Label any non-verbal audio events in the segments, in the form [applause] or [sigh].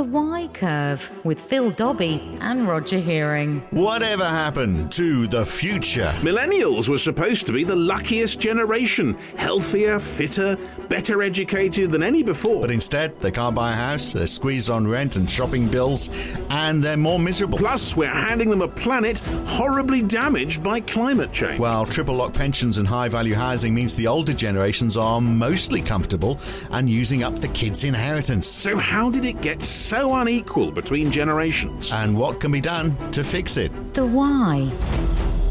The Why Curve with Phil Dobbie and Roger Hearing. Whatever happened to the future? Millennials were supposed to be the luckiest generation. Healthier, fitter, better educated than any before. But instead, they can't buy a house, they're squeezed on rent and shopping bills, and they're more miserable. Plus, we're handing them a planet horribly damaged by climate change. While triple lock pensions and high value housing means the older generations are mostly comfortable and using up the kids' inheritance. So, how did it get so unequal between generations? And what can be done to fix it? The Why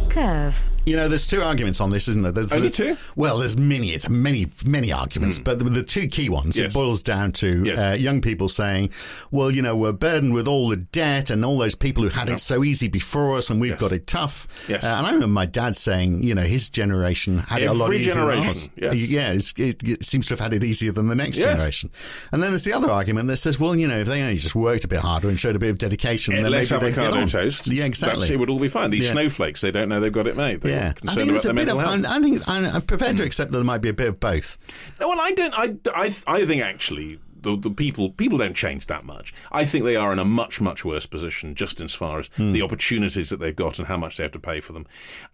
Curve. You know, there's two arguments on this, isn't there? There's Only the- two? Well, there's many, it's many, many arguments, but the, the two key ones. Yes. it boils down to Yes. uh, young people saying, well, you know, we're burdened with all the debt and all those people who had it so easy before us and we've Yes. got it tough. Yes. Uh, and I remember my dad saying, you know, his generation had it a lot easier generation, than ours. yes. Yeah, it's, it, it seems to have had it easier than the next generation. And then there's the other argument that says, well, you know, if they only just worked a bit harder and showed a bit of dedication, Eh, then maybe they'd get on. toast. Yeah, exactly. It would all be fine. These Yeah. snowflakes, they don't know they've got it made. They're yeah, I concerned think about there's a their bit mental of. health. I, I think I, I'm prepared to accept that there might be a bit of both. No, well, I don't. I, I, I think actually the, the people people don't change that much. I think they are in a much much worse position just as far as Hmm. the opportunities that they've got and how much they have to pay for them.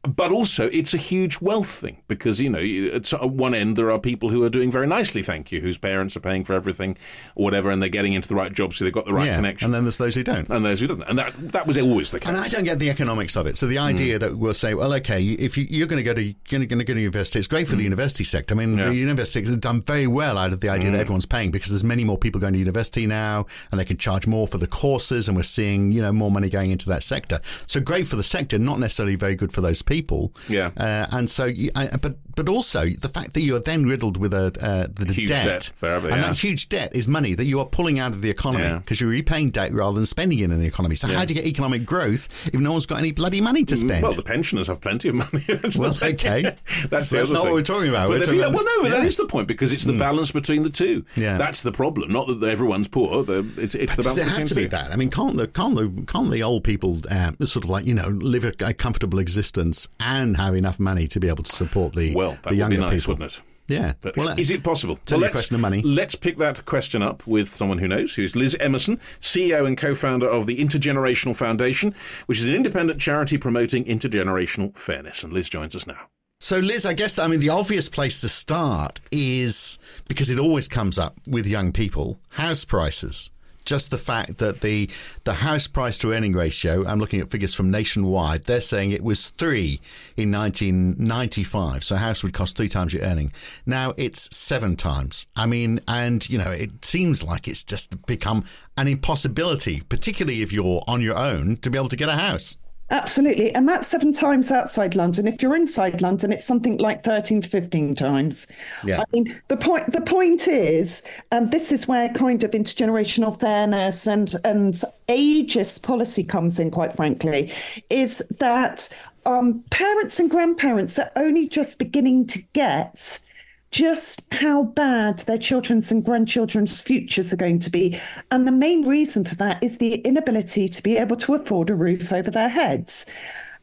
But also, it's a huge wealth thing because you know at one end there are people who are doing very nicely, thank you, whose parents are paying for everything or whatever, and they're getting into the right job, so they've got the right yeah, connection. and then there's those who don't. and those who don't, and that that was always the case. And I don't get the economics of it. So the Hmm. idea that we'll say, well, okay, if you, you're going to go to going to go to university, it's great for the university sector. I mean, Hmm. Yeah. Hmm. the university has done very well out of the idea that everyone's paying because there's many more people going to university now, and they can charge more for the courses, and we're seeing you know more money going into that sector. So great for the sector, not necessarily very good for those people. Yeah. Uh, and so, I, but but also the fact that you are then riddled with a uh, the Huge debt, debt and yeah. that huge debt is money that you are pulling out of the economy Yeah. because you're repaying debt rather than spending it in the economy. So how do you get economic growth if no one's got any bloody money to spend? Mm, Well, the pensioners have plenty of money. [laughs] Well, okay. [laughs] that's That's not what we're talking about. We're talking about- well, no, but that yeah. Hmm. the point because it's the balance between the two. Yeah. that's the problem. Not that everyone's poor. The, it's it's the Does balance it have to be two. that? I mean, can't the can't the can't the old people um, sort of like you know live a, a comfortable existence and have enough money to be able to support the Well, that the would younger be nice, people? wouldn't it? Yeah. But well, is it possible? Only a question of money. Let's pick that question up with someone who knows, who's Liz Emerson, CEO and co-founder of the Intergenerational Foundation, which is an independent charity promoting intergenerational fairness. And Liz joins us now. So, Liz, I guess I mean the obvious place to start is because it always comes up with young people: house prices. Just the fact that the the house price to earning ratio, I'm looking at figures from Nationwide, they're saying it was three in 1995. So a house would cost three times your earning. Now it's seven times. I mean, and you know, it seems like it's just become an impossibility, particularly if you're on your own, to be able to get a house. Absolutely. And that's seven times outside London. If you're inside London, it's something like 13 to 15 times. Yeah. I mean, the point the point is, and this is where kind of intergenerational fairness and and ageist policy comes in, quite frankly, is that um, parents and grandparents are only just beginning to get just how bad their children's and grandchildren's futures are going to be. And the main reason for that is the inability to be able to afford a roof over their heads.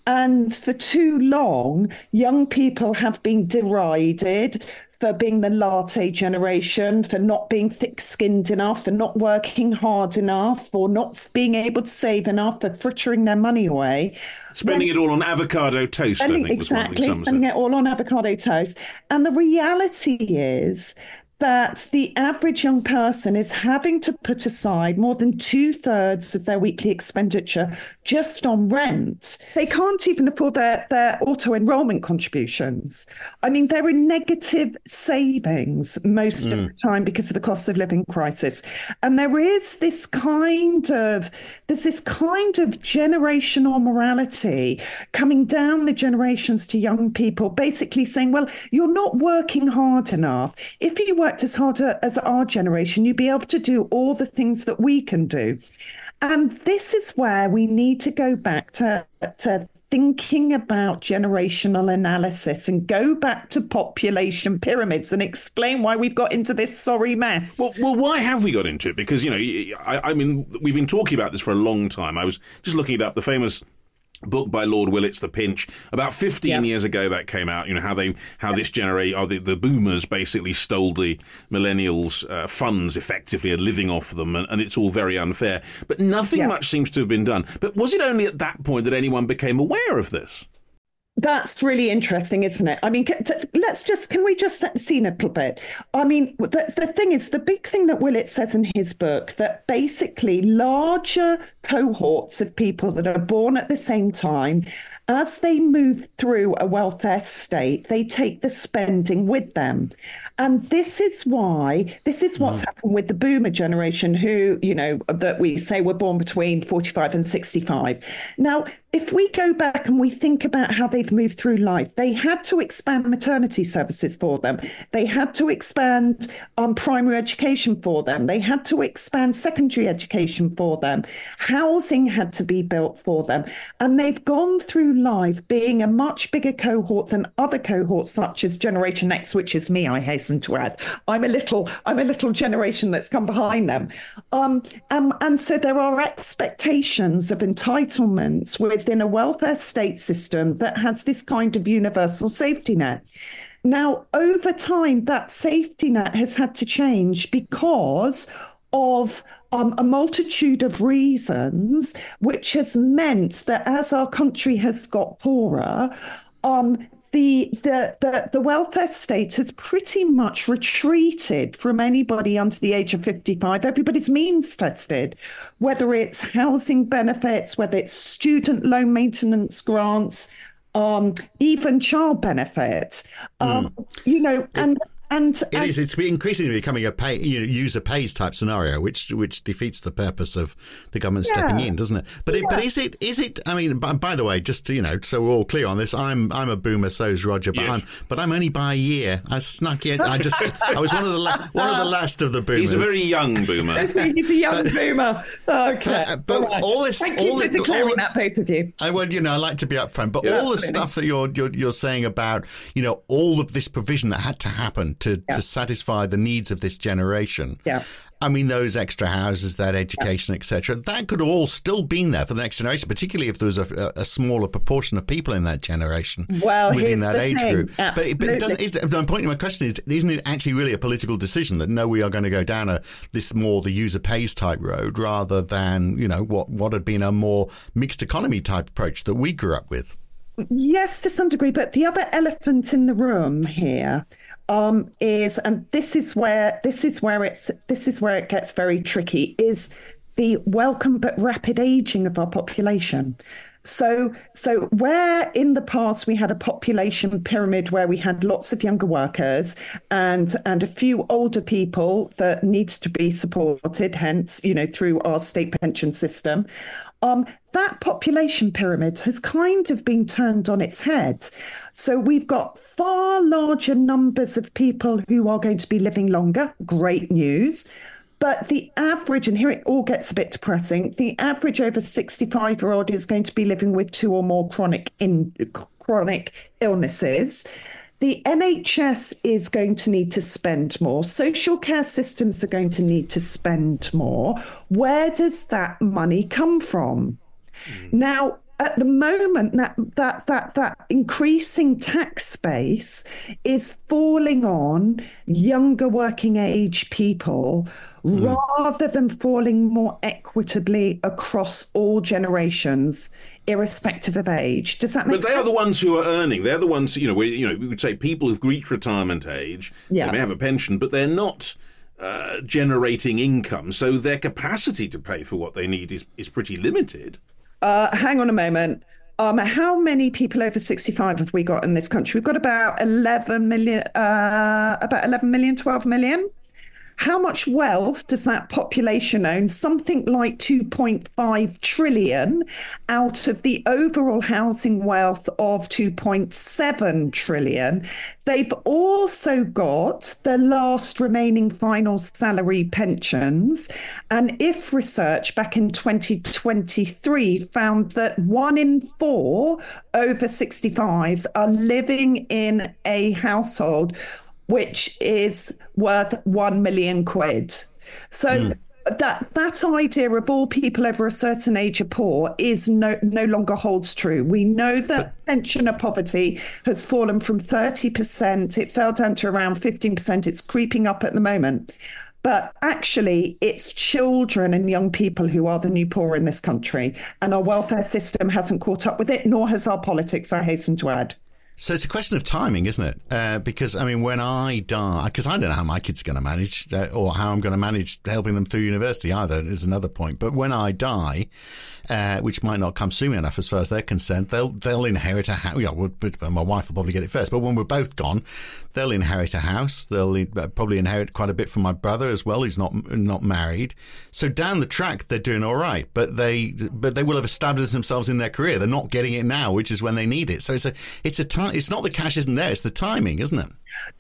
And for too long, young people have been derided for being the latte generation, for not being thick skinned enough, for not working hard enough, for not being able to save enough, for frittering their money away. Spending it all on avocado toast, I Spending- think, was one exactly, thing spending it all on avocado toast. And the reality is that the average young person is having to put aside more than two thirds of their weekly expenditure just on rent. They can't even afford their, their auto enrollment contributions. I mean, they're in negative savings most of hmm. the time because of the cost of living crisis. And there is this kind of there's this kind of generational morality coming down the generations to young people, basically saying, well, you're not working hard enough. If you worked as hard as our generation, you'd be able to do all the things that we can do. And this is where we need to go back to, to thinking about generational analysis and go back to population pyramids and explain why we've got into this sorry mess. Well, well, why have we got into it? Because you know, I, I mean, we've been talking about this for a long time. I was just looking it up. The famous book by Lord Willetts, The Pinch. About 15 Yep. years ago that came out, you know, how they, how this generate, or the, the boomers basically stole the millennials' uh, funds effectively and living off them, and, and it's all very unfair. But nothing Yeah. much seems to have been done. But was it only at that point that anyone became aware of this? That's really interesting, isn't it? I mean, let's just, can we just set the scene a little bit? I mean, the, the thing is, the big thing that Willetts says in his book that basically larger cohorts of people that are born at the same time, as they move through a welfare state, they take the spending with them. And this is why, this is what's happened with the boomer generation who, you know, that we say were born between 45 and 65. Now, if we go back and we think about how they've moved through life, they had to expand maternity services for them. They had to expand um, primary education for them. They had to expand secondary education for them. Housing had to be built for them. And they've gone through life being a much bigger cohort than other cohorts, such as Generation X, which is me, I hasten to add. I'm a little, I'm a little generation that's come behind them. Um, and, and so there are expectations of entitlements within a welfare state system that has this kind of universal safety net. Now, over time, that safety net has had to change because of um, a multitude of reasons, which has meant that as our country has got poorer, um, the, the the the welfare state has pretty much retreated from anybody under the age of 55 everybody's means tested whether it's housing benefits whether it's student loan maintenance grants um even child benefits. Um you know and and, It and is. It's increasingly becoming a pay, you know, user pays type scenario, which which defeats the purpose of the government stepping in, doesn't it? But it, but is it is it? I mean, by, by the way, just you know, so we're all clear on this. I'm I'm a boomer, so so's Roger, but Yes. I'm but I'm only by a year. I snuck in. I just I was one of the la- one of the [laughs] last of the boomers. He's a very young boomer. [laughs] he's a young boomer okay but- uh, but right. all this- thank all you for it- declaring all- that both of you I well, you know, I like to be upfront, but Yeah. all the Absolutely. stuff that you're, you're you're saying about, you know, all of this provision that had to happen to Yeah. to satisfy the needs of this generation. Yeah. I mean, those extra houses, that education, etc. That could all still been there for the next generation, particularly if there was a, a smaller proportion of people in that generation Well, within that age thing. group. But, it- but it does, Absolutely. is, my point, my question is, isn't it actually really a political decision that no, we are going to go down a this more the user pays type road rather than you know what what had been a more mixed economy type approach that we grew up with. Yes, to some degree, but the other elephant in the room here um, is, and this is where this is where it's this is where it gets very tricky, is the welcome but rapid aging of our population. So, so where in the past we had a population pyramid where we had lots of younger workers and and a few older people that needed to be supported, hence you know through our state pension system, um, that population pyramid has kind of been turned on its head. So we've got far larger numbers of people who are going to be living longer. Great news. But the average, and here it all gets a bit depressing, the average over 65 year old is going to be living with two or more chronic in chronic illnesses. The NHS is going to need to spend more. Social care systems are going to need to spend more. Where does that money come from? Hmm. Now, at the moment, that that that that increasing tax base is falling on younger working age people rather than falling more equitably across all generations, irrespective of age. Does that make But they sense? are the ones who are earning. They're the ones, you know, we, you know, we would say people who've reached retirement age. Yeah. They may have a pension, but they're not uh, generating income, so their capacity to pay for what they need is, is pretty limited. Uh, hang on a moment. Um, how many people over 65 have we got in this country? We've got about 11 million, uh, about 11 million, 12 million. How much wealth does that population own? Something like 2.5 trillion out of the overall housing wealth of 2.7 trillion. They've also got the last remaining final salary pensions. And if research back in 2023 found that one in four over 65s are living in a household which is worth 1 million quid. So hmm. that that idea of all people over a certain age are poor is no no longer holds true. We know that pensioner poverty has fallen from 30%, it fell down to around 15%. It's creeping up at the moment. But actually, it's children and young people who are the new poor in this country. And our welfare system hasn't caught up with it, nor has our politics, I hasten to add. So it's a question of timing, isn't it? Uh, because I mean, when I die, because I don't know how my kids are going to manage, uh, or how I'm going to manage helping them through university either. Is another point. But when I die, uh, which might not come soon enough as far as they're concerned, they'll they'll inherit a house. Yeah, my wife will probably get it first. But when we're both gone, they'll inherit a house. They'll uh, probably inherit quite a bit from my brother as well. He's not not married. So down the track, they're doing all right. But they but they will have established themselves in their career. They're not getting it now, which is when they need it. So it's a it's a time. It's not the cash isn't there. It's the timing, isn't it?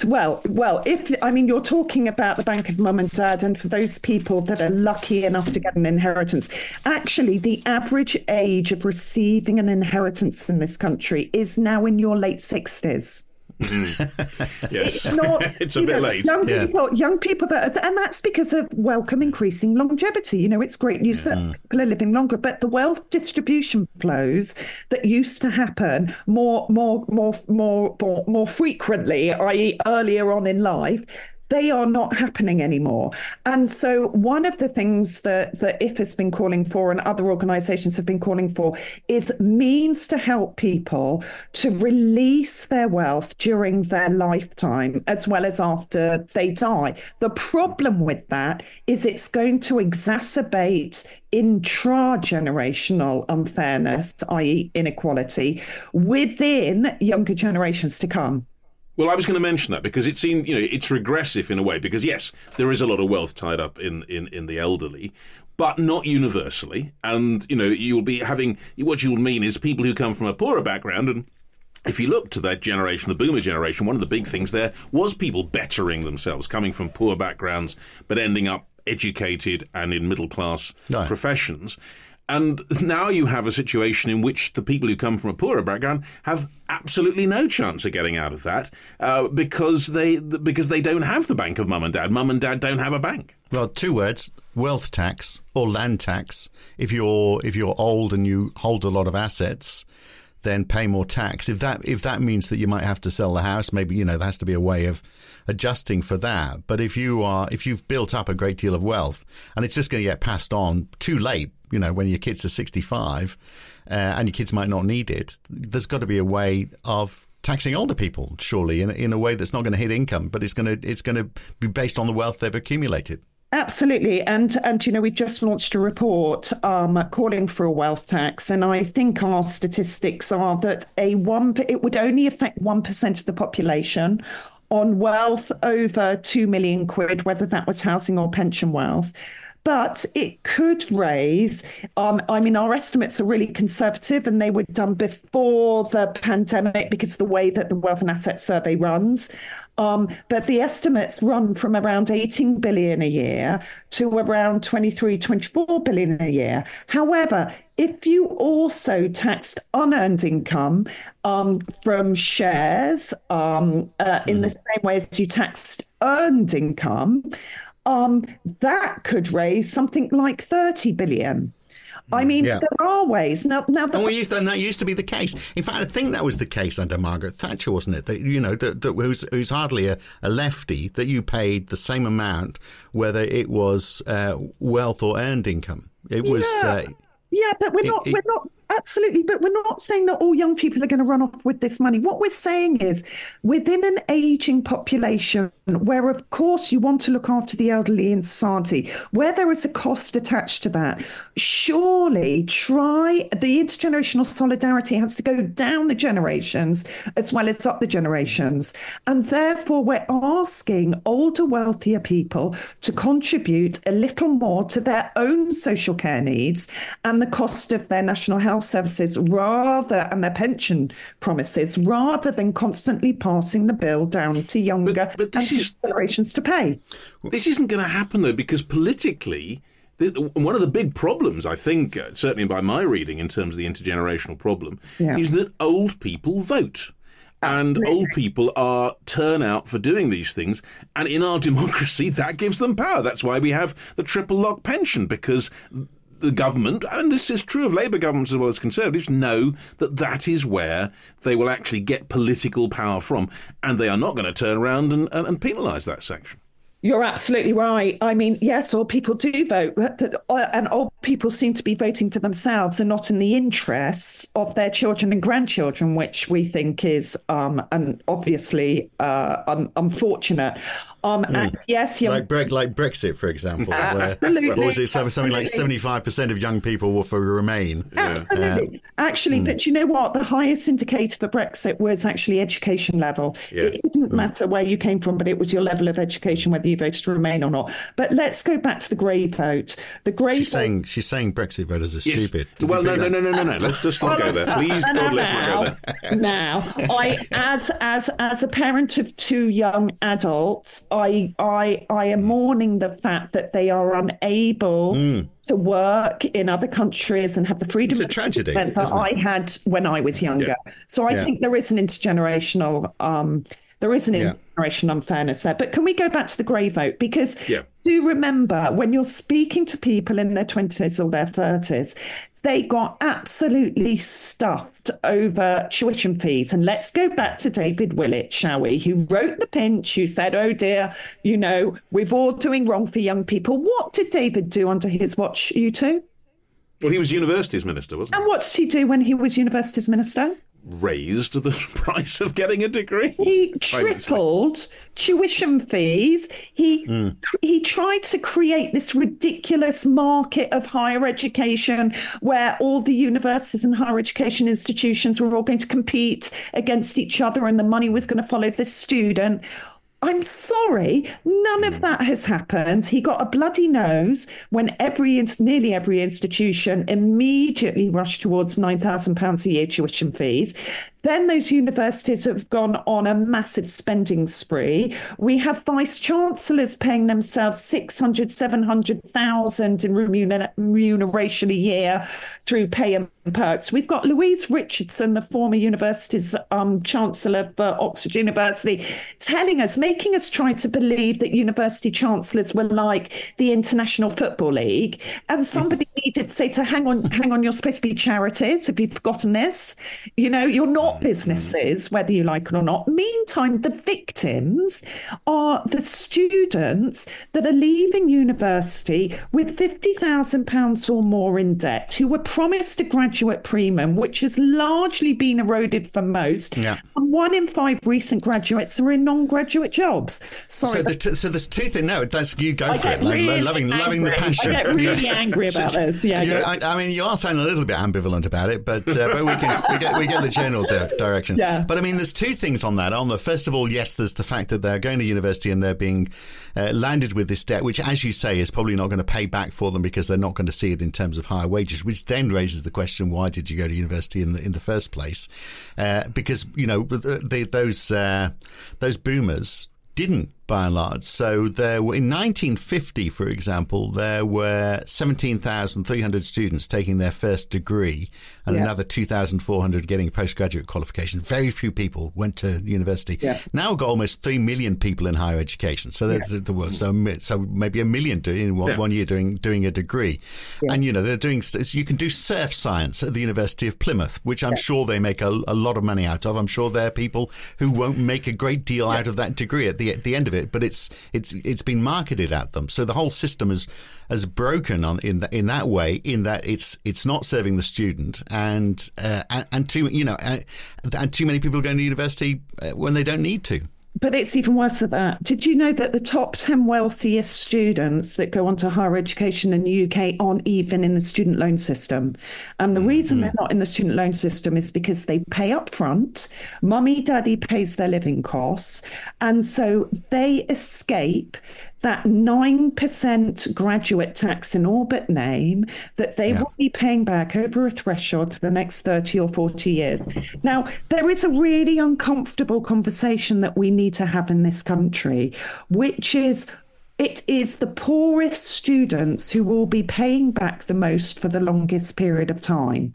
Well, well, if I mean you're talking about the bank of mum and dad, and for those people that are lucky enough to get an inheritance, actually the average age of receiving an inheritance in this country is now in your late sixties. Mm. [laughs] yes, it's, not, [laughs] it's a bit know, late. Young yeah. people, young people that, are, and that's because of welcome increasing longevity. You know, it's great news yeah. that people are living longer, but the wealth distribution flows that used to happen more, more, more, more, more, more frequently, i.e., earlier on in life, they are not happening anymore. And so, one of the things that, that IF has been calling for and other organizations have been calling for is means to help people to release their wealth during their lifetime as well as after they die. The problem with that is it's going to exacerbate intra generational unfairness, i.e., inequality, within younger generations to come. Well, I was going to mention that because it seemed, you know, it's regressive in a way because yes, there is a lot of wealth tied up in, in, in the elderly, but not universally. And, you know, you'll be having, what you'll mean is people who come from a poorer background and if you look to that generation, the boomer generation, one of the big things there was people bettering themselves, coming from poor backgrounds, but ending up educated and in middle class no. professions. And now you have a situation in which the people who come from a poorer background have absolutely no chance of getting out of that uh, because they because they don't have the bank of mum and dad. Mum and dad don't have a bank. Well, two words: wealth tax or land tax. If you're if you're old and you hold a lot of assets, then pay more tax. If that if that means that you might have to sell the house, maybe you know there has to be a way of adjusting for that. But if you are if you've built up a great deal of wealth and it's just going to get passed on too late, you know, when your kids are 65 uh, and your kids might not need it, there's got to be a way of taxing older people, surely, in, in a way that's not going to hit income, but it's going to it's going to be based on the wealth they've accumulated. Absolutely, and and you know we just launched a report um, calling for a wealth tax, and I think our statistics are that a one it would only affect one percent of the population on wealth over two million quid, whether that was housing or pension wealth but it could raise. Um, I mean, our estimates are really conservative, and they were done before the pandemic because the way that the Wealth and Asset Survey runs. Um, but the estimates run from around 18 billion a year to around 23, 24 billion a year. However, if you also taxed unearned income um, from shares um, uh, in mm. the same way as you taxed earned income, um, that could raise something like 30 billion. I mm, mean, yeah. there are ways now. Now, and we used to, and that used to be the case. In fact, I think that was the case under Margaret Thatcher, wasn't it? That you know, that, that who's, who's hardly a, a, lefty, that you paid the same amount whether it was uh, wealth or earned income. It was. Yeah, uh, yeah but we're it, not. It, we're not Absolutely. But we're not saying that all young people are going to run off with this money. What we're saying is within an aging population, where of course you want to look after the elderly in society, where there is a cost attached to that, surely try the intergenerational solidarity has to go down the generations as well as up the generations. And therefore, we're asking older, wealthier people to contribute a little more to their own social care needs and the cost of their national health health services rather and their pension promises rather than constantly passing the bill down to younger but, but this is, generations to pay. This isn't going to happen though because politically one of the big problems, I think, uh, certainly by my reading in terms of the intergenerational problem, yeah. is that old people vote. and old people are turn out for doing these things. And in our [laughs] democracy, that gives them power. That's why we have the triple lock pension because the government, and this is true of Labour governments as well as Conservatives, know that that is where they will actually get political power from, and they are not going to turn around and, and, and penalise that section. You're absolutely right. I mean, yes, old people do vote, uh, and people seem to be voting for themselves and not in the interests of their children and grandchildren, which we think is um, and obviously uh, un- unfortunate. Um, mm. and yes, young... like, Bre- like Brexit, for example. Absolutely. [laughs] Where, was it something like seventy-five percent of young people were for Remain? Absolutely. Uh, actually, mm. but you know what? The highest indicator for Brexit was actually education level. Yeah. It didn't mm. matter where you came from, but it was your level of education, whether you voted to Remain or not. But let's go back to the grey vote. The grey she's vote... saying she's saying Brexit voters are yes. stupid. Did well, no, no, no, no, no, no. Let's just not go there, [laughs] please. God, let's not go there. Now, I as as as a parent of two young adults, I I I am mourning the fact that they are unable mm. to work in other countries and have the freedom. It's a tragedy that I had when I was younger. Yeah. So I yeah. think there is an intergenerational. Um, there is an yeah. Intergenerational unfairness there. But can we go back to the grey vote? Because do remember when you're speaking to people in their 20s or their 30s, they got absolutely stuffed over tuition fees. And let's go back to David Willetts, shall we? Who wrote The Pinch, who said, oh dear, you know, we're all doing wrong for young people. What did David do under his watch, you two? Well, he was universities minister, wasn't he? And what did he do when he was universities minister? Raised the [laughs] price of getting a degree. He [laughs] tripled tuition fees. He mm. he tried to create this ridiculous market of higher education where all the universities and higher education institutions were all going to compete against each other and the money was going to follow the student. I'm sorry, none of hmm. that has happened. He got a bloody nose when every nearly every institution immediately rushed towards nine thousand pounds a year tuition fees. Then those universities have gone on a massive spending spree. We have vice chancellors paying themselves 600, 700,000 in remuneration a year through pay and perks. We've got Louise Richardson, the former university's um, chancellor for Oxford University, telling us, making us try to believe that university chancellors were like the International Football League. And somebody needed to say to hang on, hang on, you're supposed to be charities. Have you forgotten this? You know, you're not businesses, whether you like it or not. Meantime, the victims are the students that are leaving university with £50,000 or more in debt, who were promised a graduate premium, which has largely been eroded for most. Yeah. And one in five recent graduates are in non graduate jobs. Sorry. So, the t- so there's two things. No, that's you go I for it. Really like, loving, loving the passion. I get really angry about [laughs] this. Yeah. I, I, mean, you are sounding a little bit ambivalent about it, but, uh, but we, can, we, get, we get the general direction. Yeah. But I mean, there's two things on that. On the first of all, yes, there's the fact that they're going to university and they're being uh, landed with this debt, which, as you say, is probably not going to pay back for them because they're not going to see it in terms of higher wages. Which then raises the question: Why did you go to university in the in the first place? Uh, because you know the, the, those uh, those boomers didn't by and large. So there were, in 1950, for example, there were 17,300 students taking their first degree and yeah. another 2,400 getting postgraduate qualifications. Very few people went to university. Yeah. Now we've got almost 3 million people in higher education. So there's yeah. the world. So, so maybe a million in one, one year doing, doing a degree. And, you know, they're doing, you can do surf science at the University of Plymouth, which I'm sure they make a, a, lot of money out of. I'm sure there are people who won't make a great deal out of that degree at the, at the end of it it, but it's it's it's been marketed at them. So the whole system is has broken on in in that way. In that it's it's not serving the student, and uh, and, and too you know and, and too many people going to university uh, when they don't need to. But it's even worse than that. Did you know that the top 10 wealthiest students that go on to higher education in the UK aren't even in the student loan system? And the reason mm-hmm. they're not in the student loan system is because they pay up front, mummy, daddy pays their living costs. And so they escape that 9% graduate tax in orbit name that they yeah. will be paying back over a threshold for the next 30 or 40 years. Now, there is a really uncomfortable conversation that we need to have in this country, which is it is the poorest students who will be paying back the most for the longest period of time.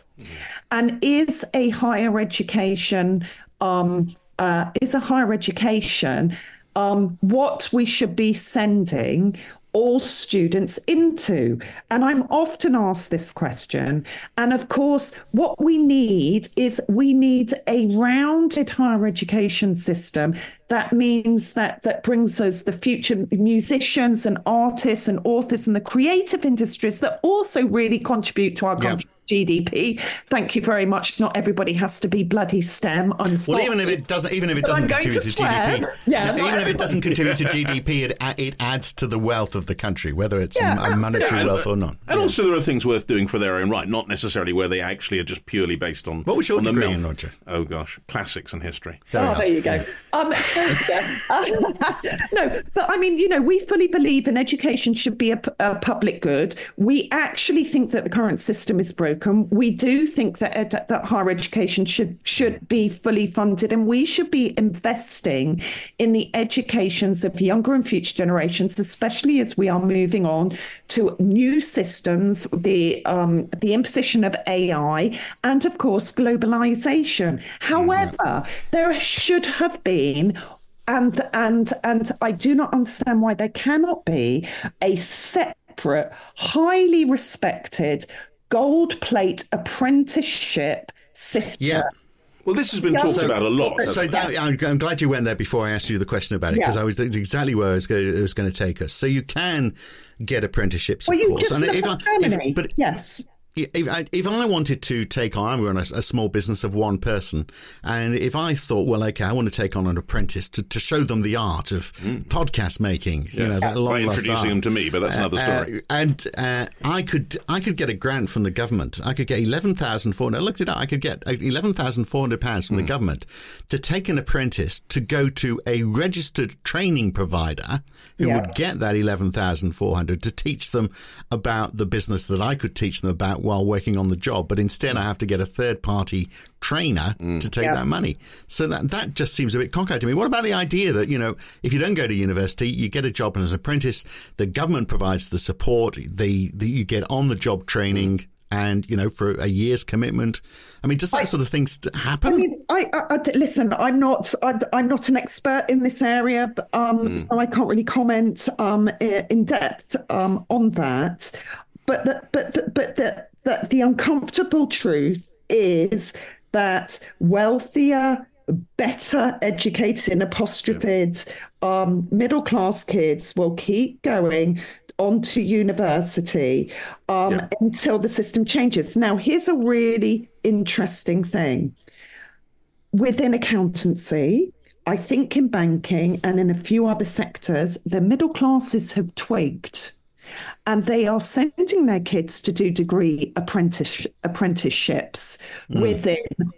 And is a higher education um, uh, is a higher education. Um, what we should be sending all students into? And I'm often asked this question. And of course, what we need is we need a rounded higher education system. That means that that brings us the future musicians and artists and authors and the creative industries that also really contribute to our country. GDP. Thank you very much. Not everybody has to be bloody STEM. I'm well, even if it doesn't, even if it doesn't contribute to, to GDP, yeah, no, even if it doesn't contribute to GDP, it it adds to the wealth of the country, whether it's yeah, a, monetary yeah, wealth or not. And yeah. also, there are things worth doing for their own right, not necessarily where they actually are just purely based on. What was your degree in, Roger? Oh gosh, classics and history. There oh, there you go. Um, so, [laughs] no, but I mean, you know, we fully believe in education should be a, a public good. We actually think that the current system is broken. We do think that ed- that higher education should should be fully funded, and we should be investing in the educations of younger and future generations, especially as we are moving on to new systems, the um, the imposition of AI, and of course globalization. However, mm-hmm. there should have been and and and I do not understand why there cannot be a separate, highly respected gold plate apprenticeship system. Yeah. Well, this has been talked so, about a lot. So that, I'm, I'm, glad you went there before I asked you the question about it because yeah. I was exactly where it was, going, it was going to take us. So you can get apprenticeships, well, of course. and if I, if, but yes if I, if I wanted to take on, I'm a, a, small business of one person, and if I thought, well, okay, I want to take on an apprentice to, to show them the art of mm. podcast making, yeah. you know, that long By introducing them to me, but that's another uh, story. Uh, and uh, I could I could get a grant from the government. I could get eleven thousand four hundred. I looked it up. I could get eleven thousand four hundred pounds from mm. the government to take an apprentice to go to a registered training provider who yeah. would get that eleven thousand four hundred to teach them about the business that I could teach them about while working on the job, but instead I have to get a third party trainer mm. to take yeah. that money. So that that just seems a bit cockeyed to me. What about the idea that you know if you don't go to university, you get a job as an apprentice, the government provides the support, the, the you get on the job training. Mm and you know for a year's commitment i mean does that I, sort of thing happen i mean I, I, I listen i'm not I, am not an expert in this area but, um, mm. so i can't really comment um, in depth um, on that but the, but the, but the, that the uncomfortable truth is that wealthier, better educated, apostrophed um, middle class kids will keep going onto university um, yeah. until the system changes. Now, here's a really interesting thing. Within accountancy, I think in banking and in a few other sectors, the middle classes have twigged and they are sending their kids to do degree apprentice apprenticeships mm. within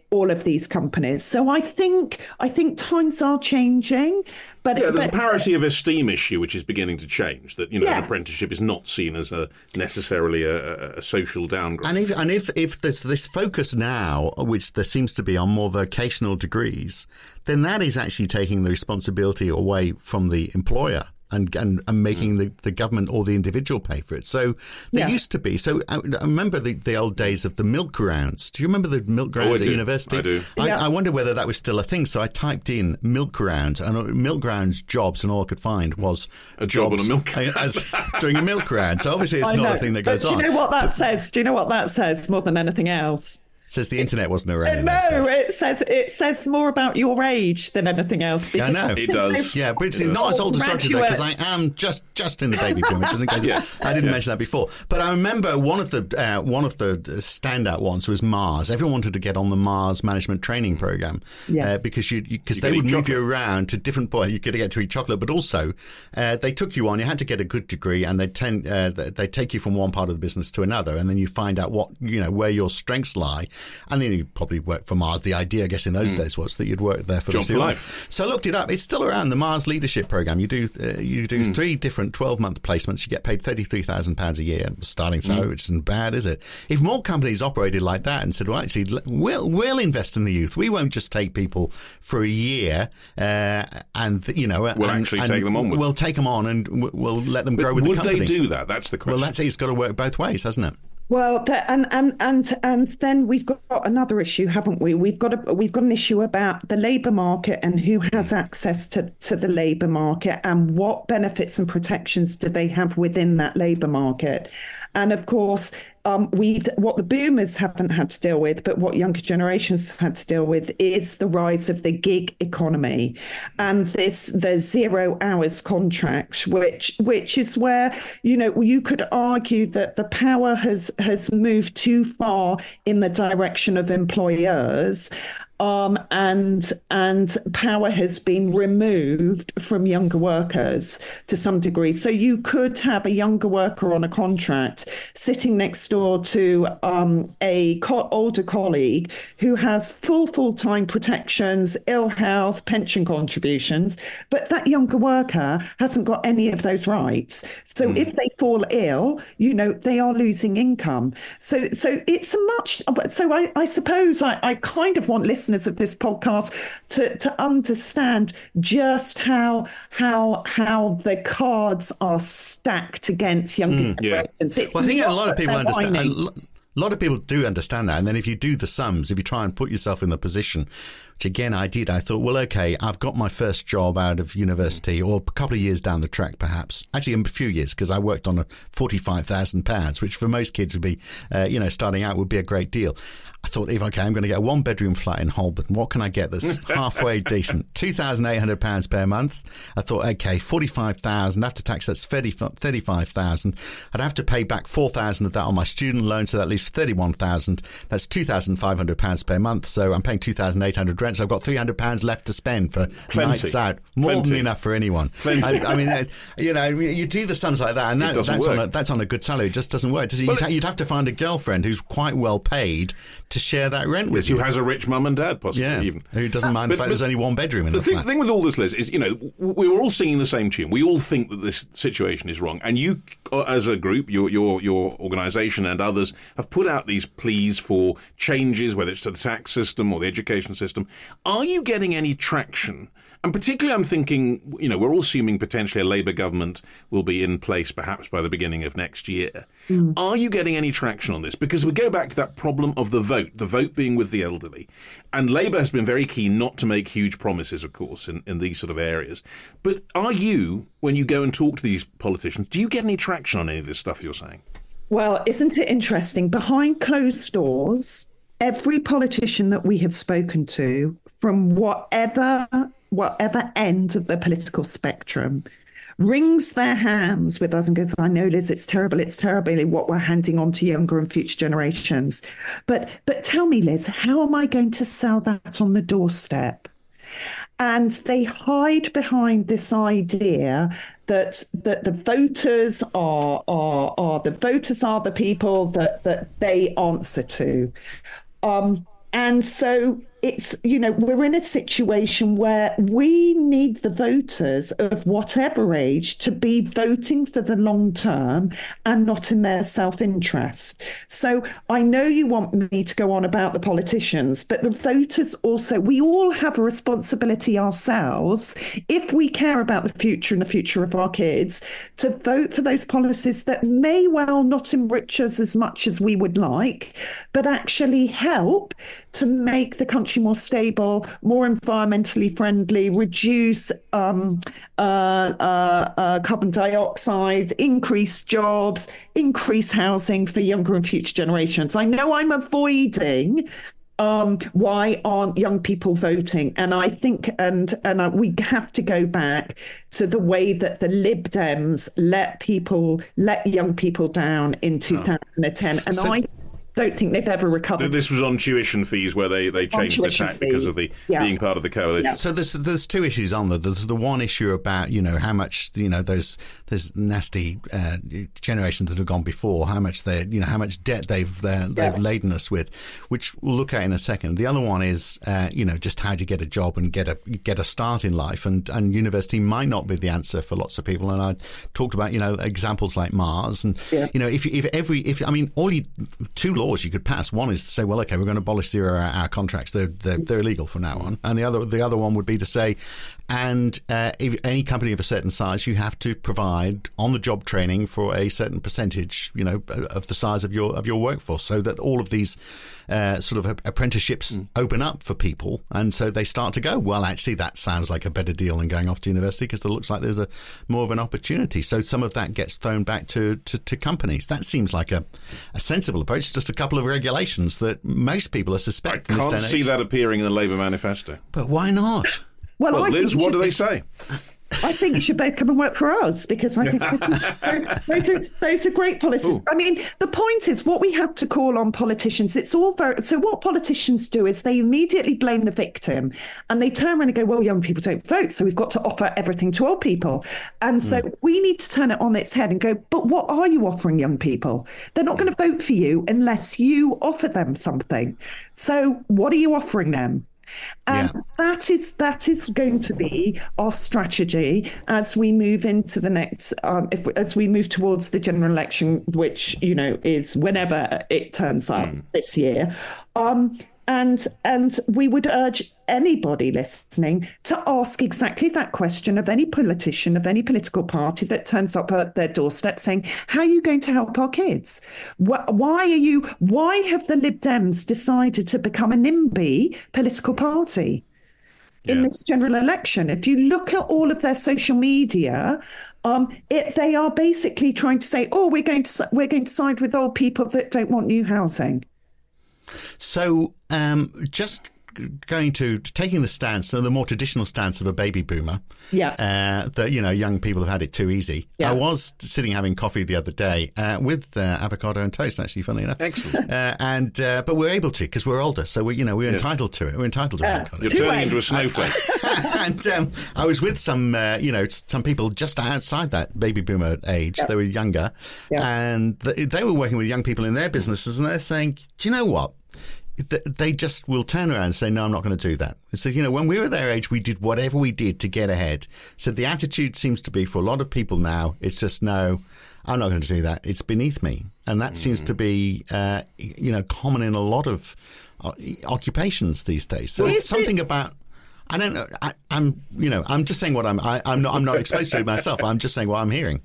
all of these companies. So I think I think times are changing. But yeah, there's but, a parity of esteem issue which is beginning to change. That you know, yeah. an apprenticeship is not seen as a necessarily a, a, social downgrade. And if and if if there's this focus now, which there seems to be on more vocational degrees, then that is actually taking the responsibility away from the employer and and, and making the, the government or the individual pay for it. So there yeah. used to be. So I, I remember the, the old days of the milk rounds. Do you remember the milk rounds oh, at university? I do. I, yeah. I, wonder whether that was still a thing. So I typed in milk rounds and uh, milk rounds jobs, and all I could find was a job on a milk [laughs] as doing a milk round. So obviously it's not a thing that goes on. Do you know what that but, says? Do you know what that says more than anything else? Says the internet wasn't around. No, it says it says more about your age than anything else. Yeah, I know it does. [laughs] Yeah, but it's not as old as Roger though, because I am just just in the baby [laughs] boom. Just in case yeah. I didn't yeah. mention that before. But I remember one of the uh, one of the standout ones was Mars. Everyone wanted to get on the Mars management training program uh, yes. uh, because you because they would move chocolate. you around to different points. You could get to eat chocolate, but also uh, they took you on. You had to get a good degree, and they tend uh, they take you from one part of the business to another, and then you find out what you know where your strengths lie, and then you probably work for Mars. The idea, I guess, in those mm. days was that you'd work there for Job the for life. So I looked it up. It's still around the Mars Leadership Program. You do uh, you do mm. three different twelve month placements. You get paid thirty three thousand pounds a year starting salary, mm. which isn't bad, is it? If more companies operated like that and said, "Well, actually, we'll we'll invest in the youth. We won't just take people for a year, uh, and you know, we'll and, actually and take them on. With we'll take them on and we'll let them but grow with the company." Would they do that? That's the question. Well, that's it. It's got to work both ways, hasn't it? Well, and and and and then we've got another issue, haven't we? We've got a we've got an issue about the labour market and who has access to to the labour market and what benefits and protections do they have within that labour market. And of course, um, we what the boomers haven't had to deal with, but what younger generations have had to deal with is the rise of the gig economy and this the zero hours contract, which which is where you know you could argue that the power has has moved too far in the direction of employers um, and and power has been removed from younger workers to some degree. So you could have a younger worker on a contract sitting next door to um, a co- older colleague who has full full time protections, ill health, pension contributions, but that younger worker hasn't got any of those rights. So mm. if they fall ill, you know they are losing income. So so it's a much. So I, I suppose I, I kind of want listeners listeners of this podcast to, to understand just how how how the cards are stacked against younger mm, yeah. well, I think a lot of people understand. A lot of people do understand that, and then if you do the sums, if you try and put yourself in the position which again I did. I thought, well, okay, I've got my first job out of university, or a couple of years down the track, perhaps. Actually, a few years because I worked on a forty-five thousand pounds, which for most kids would be, uh, you know, starting out would be a great deal. I thought, if okay, I'm going to get a one bedroom flat in Holborn. What can I get that's [laughs] halfway decent? Two thousand eight hundred pounds per month. I thought, okay, forty five thousand after tax. That's thirty five thousand. I'd have to pay back four thousand of that on my student loan, so that leaves thirty one thousand. That's two thousand five hundred pounds per month. So I'm paying two thousand eight hundred rent. I've got three hundred pounds left to spend for Plenty. nights out. More Plenty. than enough for anyone. I, I, mean, uh, you know, you do the sums like that, and that, that's work. on a, that's on a good salary. It just doesn't work. Does it? You'd, you'd have to find a girlfriend who's quite well paid to share that rent with yes, you. Who has a rich mum and dad, possibly yeah, even. Who doesn't mind but, the fact there's only one bedroom in the, the thing, flat. thing with all this, Liz, is you know we were all singing the same tune. We all think that this situation is wrong, and you, uh, as a group, your your your organisation and others have put out these pleas for changes, whether it's to the tax system or the education system. Are you getting any traction? And particularly, I'm thinking, you know, we're all assuming potentially a Labour government will be in place perhaps by the beginning of next year. Mm. Are you getting any traction on this? Because we go back to that problem of the vote, the vote being with the elderly. And Labour has been very keen not to make huge promises, of course, in, in these sort of areas. But are you, when you go and talk to these politicians, do you get any traction on any of this stuff you're saying? Well, isn't it interesting? Behind closed doors, every politician that we have spoken to, from whatever whatever end of the political spectrum wrings their hands with us and goes, I know, Liz, it's terrible, it's terrible what we're handing on to younger and future generations. But but tell me, Liz, how am I going to sell that on the doorstep? And they hide behind this idea that that the voters are are are the voters are the people that that they answer to. Um, and so it's you know we're in a situation where we need the voters of whatever age to be voting for the long term and not in their self-interest. So i know you want me to go on about the politicians but the voters also we all have a responsibility ourselves if we care about the future and the future of our kids to vote for those policies that may well not enrich us as much as we would like but actually help to make the country more stable, more environmentally friendly, reduce um, uh, uh, uh, carbon dioxide, increase jobs, increase housing for younger and future generations. I know I'm avoiding um, why aren't young people voting? And I think, and and uh, we have to go back to the way that the Lib Dems let people, let young people down in 2010. And so, I don't think they've ever recovered. This was on tuition fees where they, they changed the tack because of the yeah. being part of the coalition. Yeah. So there's there's two issues on there. There's the one issue about you know how much you know those those nasty uh, generations that have gone before, how much they you know how much debt they've uh, they've yeah. laden us with, which we'll look at in a second. The other one is uh, you know just how do you get a job and get a get a start in life, and and university might not be the answer for lots of people. And I talked about you know examples like Mars, and you know if if every if I mean all you two laws you could pass. One is to say, well, okay, we're going to abolish zero hour contracts. They're, they're, they're illegal from now on. And the other the other one would be to say, and uh, if any company of a certain size, you have to provide on-the-job training for a certain percentage, you know, of the size of your of your workforce, so that all of these uh, sort of apprenticeships mm. open up for people, and so they start to go. Well, actually, that sounds like a better deal than going off to university because it looks like there's a more of an opportunity. So some of that gets thrown back to to, to companies. That seems like a, a sensible approach. It's Just a couple of regulations that most people are suspecting. I can't see that appearing in the Labour manifesto. But why not? Well, well Liz, what do they say? I think you should both come and work for us because I think those, are, those are great policies. Ooh. I mean, the point is what we have to call on politicians. It's all very so. What politicians do is they immediately blame the victim, and they turn around and go, "Well, young people don't vote, so we've got to offer everything to old people." And so mm. we need to turn it on its head and go, "But what are you offering young people? They're not going to vote for you unless you offer them something. So what are you offering them?" And yeah. that is that is going to be our strategy as we move into the next um, if, as we move towards the general election, which you know is whenever it turns up mm. this year. Um, and and we would urge anybody listening to ask exactly that question of any politician of any political party that turns up at their doorstep saying how are you going to help our kids why are you why have the lib dems decided to become a nimby political party in yeah. this general election if you look at all of their social media um, it, they are basically trying to say, "Oh, we're going to we're going to side with old people that don't want new housing." So, um, just going to taking the stance, so the more traditional stance of a baby boomer. Yeah. Uh, that you know, young people have had it too easy. Yeah. I was sitting having coffee the other day uh, with uh, avocado and toast. Actually, funnily enough. Excellent. [laughs] Uh, and uh, but we're able to because we're older, so we you know we're yeah. entitled to it. We're entitled to avocado. You're turning into a snowflake. [laughs] and um, I was with some uh, you know some people just outside that baby boomer age. Yeah. They were younger, and they were working with young people in their businesses, and they're saying, "Do you know what?" They just will turn around and say, no, I'm not going to do that. It says, you know, when we were their age, we did whatever we did to get ahead. So the attitude seems to be for a lot of people now, it's just, no, I'm not going to do that. It's beneath me. And that mm. seems to be, uh, you know, common in a lot of uh, occupations these days. So it's something about. I don't know. I, am you know, I'm just saying what I'm. I, am not. I'm not exposed to it myself. I'm just saying what I'm hearing.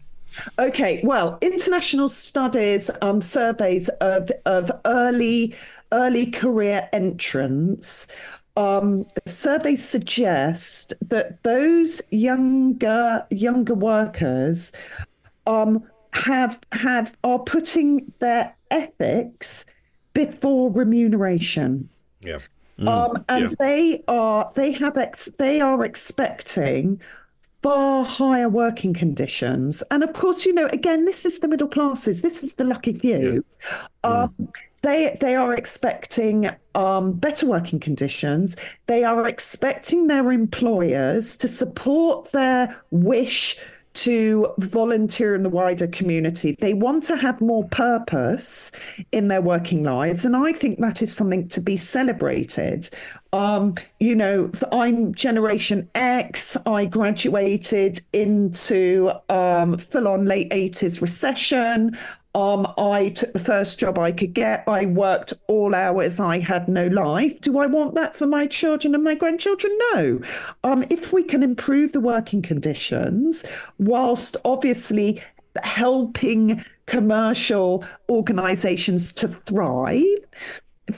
Okay, well, international studies, um, surveys of of early early career entrants, um, surveys suggest that those younger younger workers um, have have are putting their ethics before remuneration. Yeah. Mm, um, and yeah. they are they have ex, they are expecting far higher working conditions. And of course, you know, again, this is the middle classes. This is the lucky few. Yeah. Um, mm they they are expecting um, better working conditions. They are expecting their employers to support their wish to volunteer in the wider community. They want to have more purpose in their working lives. And I think that is something to be celebrated. Um, you know, I'm Generation X. I graduated into um, full on late 80s recession. Um, I took the first job I could get. I worked all hours. I had no life. Do I want that for my children and my grandchildren? No. Um, if we can improve the working conditions, whilst obviously helping commercial organizations to thrive,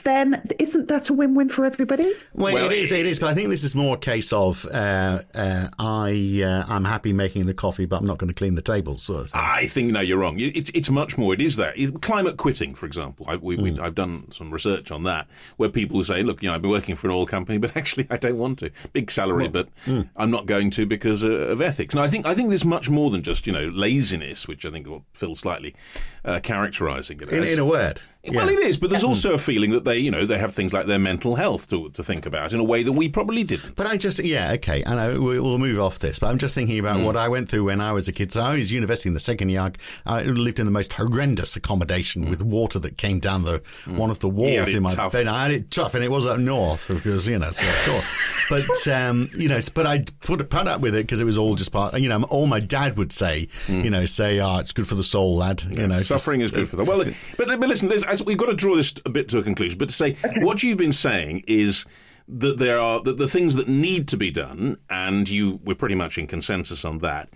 then isn't that a win-win for everybody? Well, well, it is, it is, but I think this is more a case of uh, uh, I uh, I'm happy making the coffee, but I'm not going to clean the tables. sort of. I think no, you're wrong. It's it's much more. It is that climate quitting, for example. I, we, mm. I've done some research on that, where people say, look, you know, I've been working for an oil company, but [laughs] actually I don't want to. Big salary, well, but mm. I'm not going to because of ethics. And I think I think there's much more than just you know laziness, which I think Phil slightly uh, characterising it in, in a word. Well, it is, but there's also a feeling that they, you know, they have things like their mental health to, to think about in a way that we probably didn't. But I just, yeah, okay, I we'll move off this, but I'm just thinking about mm. what I went through when I was a kid. So I was university in the second year. I lived in the most horrendous accommodation mm. with water that came down the mm. one of the walls in my tough. bed. I had it tough, and it was up north because you know, so of course. [laughs] but um, you know, but I put put up with it because it was all just part. You know, all my dad would say, mm. you know, say, "Ah, oh, it's good for the soul, lad." Yeah, you know, suffering just, is good for the well. But, but listen, we've got to draw this a bit to a conclusion, but to say okay. what you've been saying is that there are that the things that need to be done, and you we're pretty much in consensus on that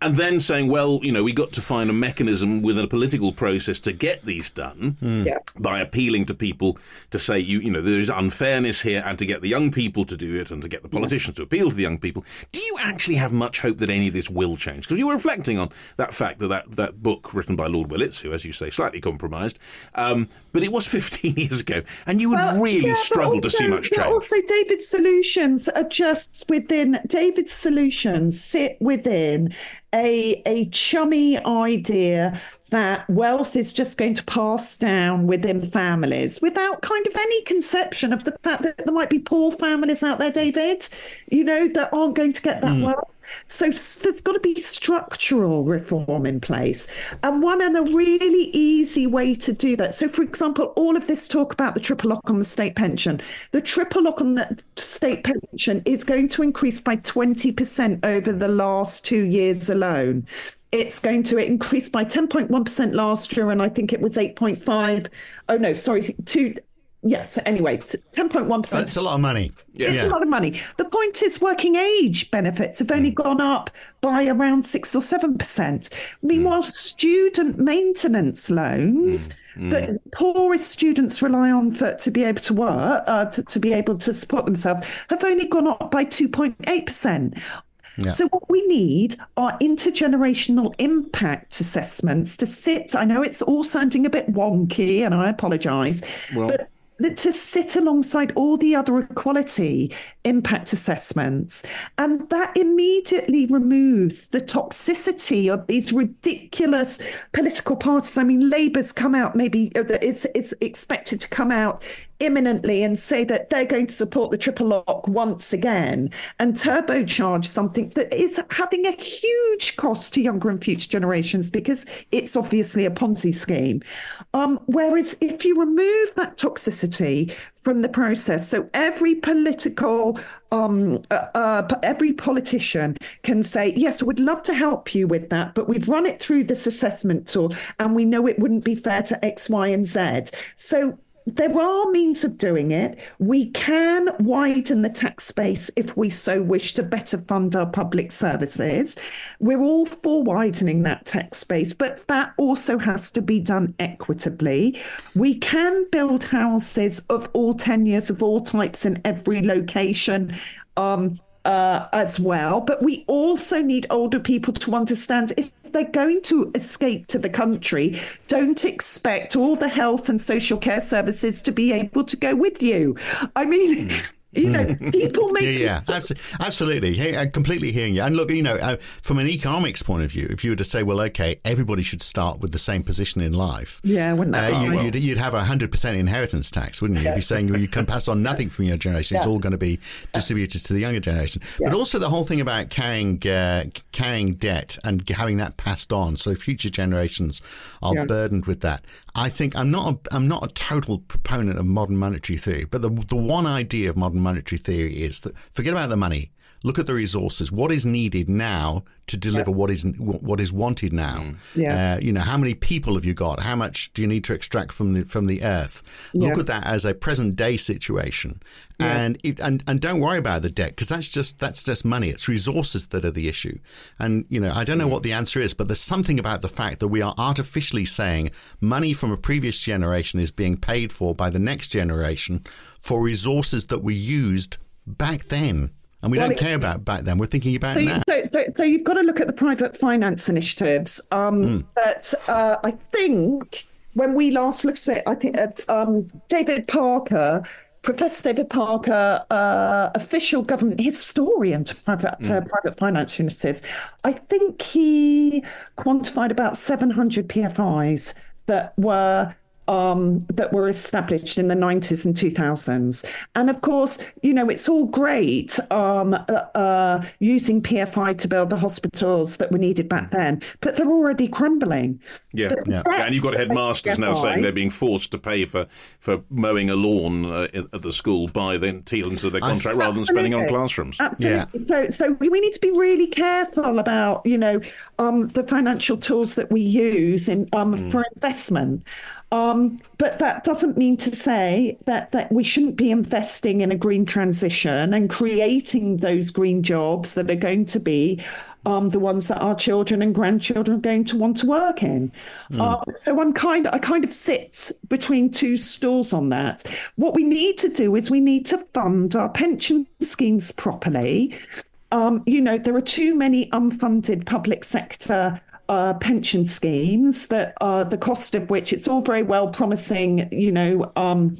and then saying, well, you know, we got to find a mechanism within a political process to get these done Yeah. by appealing to people to say, you, you know, there's unfairness here, and to get the young people to do it, and to get the politicians to appeal to the young people. Do you actually have much hope that any of this will change? Because you were reflecting on that fact that that, that book written by Lord Willetts, who, as you say, slightly compromised, um, but it was 15 [laughs] years ago, and you would Well, really yeah, struggle to see much change. Also, David's solutions are just within David's solutions sit within a a chummy idea that wealth is just going to pass down within families without kind of any conception of the fact that there might be poor families out there, David, you know, that aren't going to get that hmm. wealth. So there's got to be structural reform in place. And one and a really easy way to do that. So, for example, all of this talk about the triple lock on the state pension, the triple lock on the state pension is going to increase by 20% over the last two years alone. It's going to increase by 10.1% last year, and I think it was 8.5. Oh, no, sorry, two. Yes, anyway, 10.1%. That's a lot of money. Yeah. It's a lot of money. The point is, working age benefits have only hmm. gone up by around six or seven percent. Meanwhile, hmm. student maintenance loans hmm. that poorest students rely on for to be able to work, uh, to, to be able to support themselves, have only gone up by two point eight percent. So what we need are intergenerational impact assessments to sit. I know it's all sounding a bit wonky, and I apologise, but that to sit alongside all the other equality impact assessments. And that immediately removes the toxicity of these ridiculous political parties. I mean, Labour's come out, maybe uh, it's, it's expected to come out imminently and say that they're going to support the triple lock once again and turbocharge something that is having a huge cost to younger and future generations because it's obviously a Ponzi scheme. Um, whereas if you remove that toxicity from the process, so every political um, uh, uh, every politician can say, yes, we'd love to help you with that, but we've run it through this assessment tool and we know it wouldn't be fair to X, Y, and Z. So there are means of doing it. We can widen the tax space if we so wish to better fund our public services. We're all for widening that tax space, but that also has to be done equitably. We can build houses of all tenures, of all types, in every location. Um, uh, as well, but we also need older people to understand if they're going to escape to the country, don't expect all the health and social care services to be able to go with you. I mean, hmm. You know, people make Yeah, yeah, absolutely. Hey, I'm completely hearing you. And look, you know, uh, from an economics point of view, if you were to say, well, okay, everybody should start with the same position in life, Yeah, wouldn't that uh, be you, you'd, you'd have a hundred percent inheritance tax, wouldn't you? You'd be saying well, you can pass on nothing from your generation; it's all going to be distributed to the younger generation. But also the whole thing about carrying uh, carrying debt and having that passed on, so future generations are burdened with that. I think I'm not a, I'm not a total proponent of modern monetary theory, but the the one idea of modern monetary theory is that forget about the money. Look at the resources. What is needed now to deliver what is what is wanted now? Yeah. Uh, you know, how many people have you got? How much do you need to extract from the from the earth? Look at that as a present day situation, and it, and and don't worry about the debt because that's just that's just money. It's resources that are the issue. And you know, I don't know what the answer is, but there's something about the fact that we are artificially saying money from a previous generation is being paid for by the next generation for resources that we used back then. And we Well, don't care about back then. We're thinking about So, now. so, so, so you've got to look at the private finance initiatives um, that uh, I think when we last looked at it, I think at, um, David Parker, Professor David Parker, uh, official government historian to private uh, private finance initiatives, I think he quantified about 700 PFIs that were um, that were established in the 90s and 2000s. And of course, you know, it's all great um, uh, uh, using PFI to build the hospitals that were needed back then, but they're already crumbling. Yeah. The Yeah. And you've got of headmasters now saying they're being forced to pay for, for mowing a lawn uh, at the school by the tailings of their contract rather than spending on classrooms. Absolutely. So, so we we need to be really careful about, you know, um, the financial tools that we use in um, Mm. for investment. Um, but that doesn't mean to say that, that we shouldn't be investing in a green transition and creating those green jobs that are going to be um, the ones that our children and grandchildren are going to want to work in. Mm. So I'm kind of, I kind of sit between two stools on that. What we need to do is we need to fund our pension schemes properly. Um, you know, there are too many unfunded public sector uh, pension schemes that are the cost of which it's all very well promising, you know, um,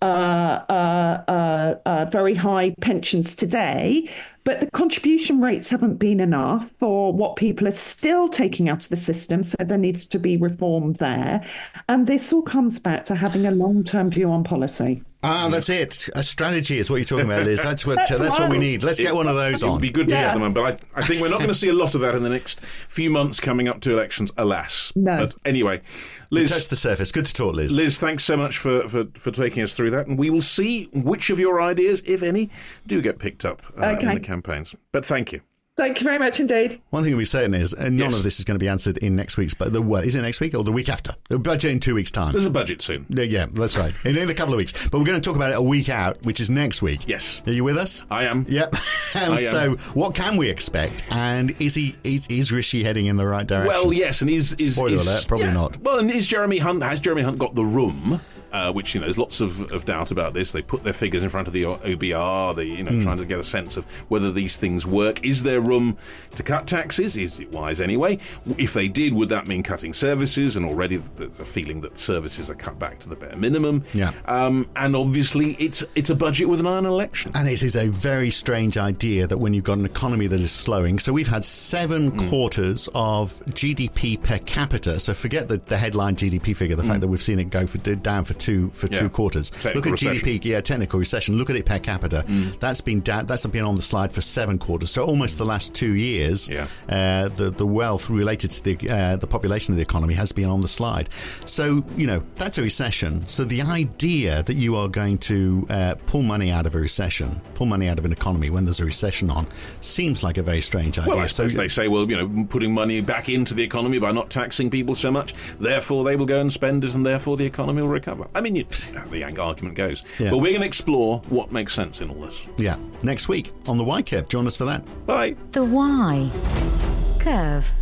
uh, uh, uh, uh very high pensions today, but the contribution rates haven't been enough for what people are still taking out of the system. So there needs to be reform there. And this all comes back to having a long term view on policy. Ah, that's it. A strategy is what you're talking about, Liz. That's what that's, that's what we need. Let's get one of those on. It would be good to yeah. get them on, but I, I think we're not going to see a lot of that in the next few months coming up to elections, alas. No. But anyway, Liz. Touch the surface. Good to talk, Liz. Liz, thanks so much for, for, for taking us through that, and we will see which of your ideas, if any, do get picked up uh, okay. in the campaigns. But thank you. Thank you very much indeed. One thing we're saying is, and none yes. of this is going to be answered in next week's, but the what is it next week or the week after? The budget in two weeks' time. There's a budget soon. Yeah, yeah that's right. In, in, a couple of weeks, but we're going to talk about it a week out, which is next week. Yes. Are you with us? I am. Yep. [laughs] and I so, what can we expect? And is he is, is Rishi heading in the right direction? Well, yes, and is is spoiler is, alert? Probably yeah. not. Well, and is Jeremy Hunt has Jeremy Hunt got the room? Uh, which you know there's lots of, of doubt about this. They put their figures in front of the OBR. They you know mm. trying to get a sense of whether these things work. Is there room to cut taxes? Is it wise anyway? If they did, would that mean cutting services? And already there's a feeling that services are cut back to the bare minimum. Yeah. Um, and obviously it's it's a budget with an eye on election. And it is a very strange idea that when you've got an economy that is slowing, so we've had seven mm. quarters of GDP per capita. So forget the, the headline GDP figure, the mm. fact that we've seen it go for down for two for yeah. two quarters. Technical Look at recession. GDP, yeah, technical recession. Look at it per capita. Mm. That's been da- that's been on the slide for seven quarters. So almost the last two years, yeah. uh, the the wealth related to the uh, the population of the economy has been on the slide. So you know that's a recession. So the idea that you are going to uh, pull money out of a recession, pull money out of an economy when there's a recession on, seems like a very strange idea. Well, I suppose so they say, well, you know, putting money back into the economy by not taxing people so much, therefore they will go and spend it, and therefore the economy will recover. I mean, you, [laughs] the Yang argument goes. Yeah. But we're going to explore what makes sense in all this. Yeah. Next week on the Why Curve. Join us for that. Bye. The Why Curve.